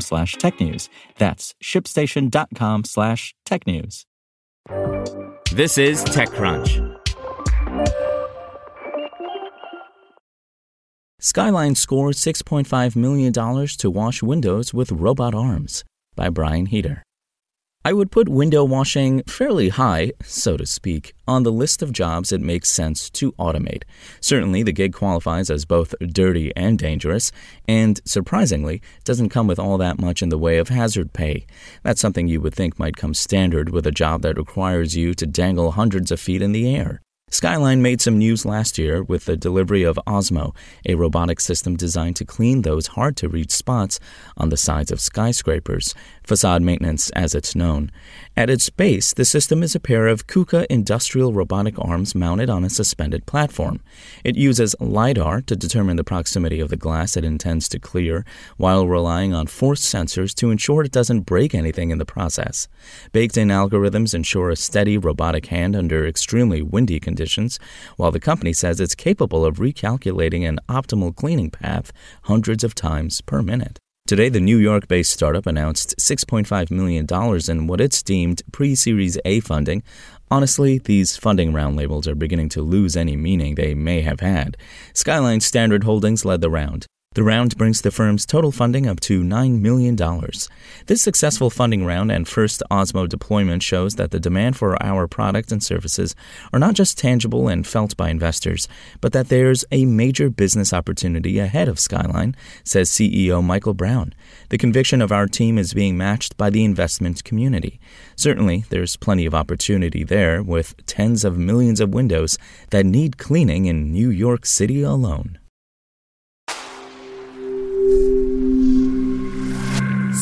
slash technews. That's shipstation.com slash technews. This is TechCrunch. Skyline scores $6.5 million to wash windows with robot arms by Brian Heater. I would put window washing fairly high, so to speak, on the list of jobs it makes sense to automate. Certainly, the gig qualifies as both dirty and dangerous, and surprisingly, doesn't come with all that much in the way of hazard pay. That's something you would think might come standard with a job that requires you to dangle hundreds of feet in the air. Skyline made some news last year with the delivery of Ozmo, a robotic system designed to clean those hard to reach spots on the sides of skyscrapers, facade maintenance as it's known. At its base, the system is a pair of KUKA industrial robotic arms mounted on a suspended platform. It uses LiDAR to determine the proximity of the glass it intends to clear, while relying on force sensors to ensure it doesn't break anything in the process. Baked in algorithms ensure a steady robotic hand under extremely windy conditions, while the company says it's capable of recalculating an optimal cleaning path hundreds of times per minute. Today, the New York based startup announced $6.5 million in what it's deemed pre Series A funding. Honestly, these funding round labels are beginning to lose any meaning they may have had. Skyline Standard Holdings led the round. The round brings the firm's total funding up to $9 million. This successful funding round and first Ozmo deployment shows that the demand for our products and services are not just tangible and felt by investors, but that there's a major business opportunity ahead of Skyline, says CEO Michael Brown. The conviction of our team is being matched by the investment community. Certainly, there's plenty of opportunity there with tens of millions of windows that need cleaning in New York City alone.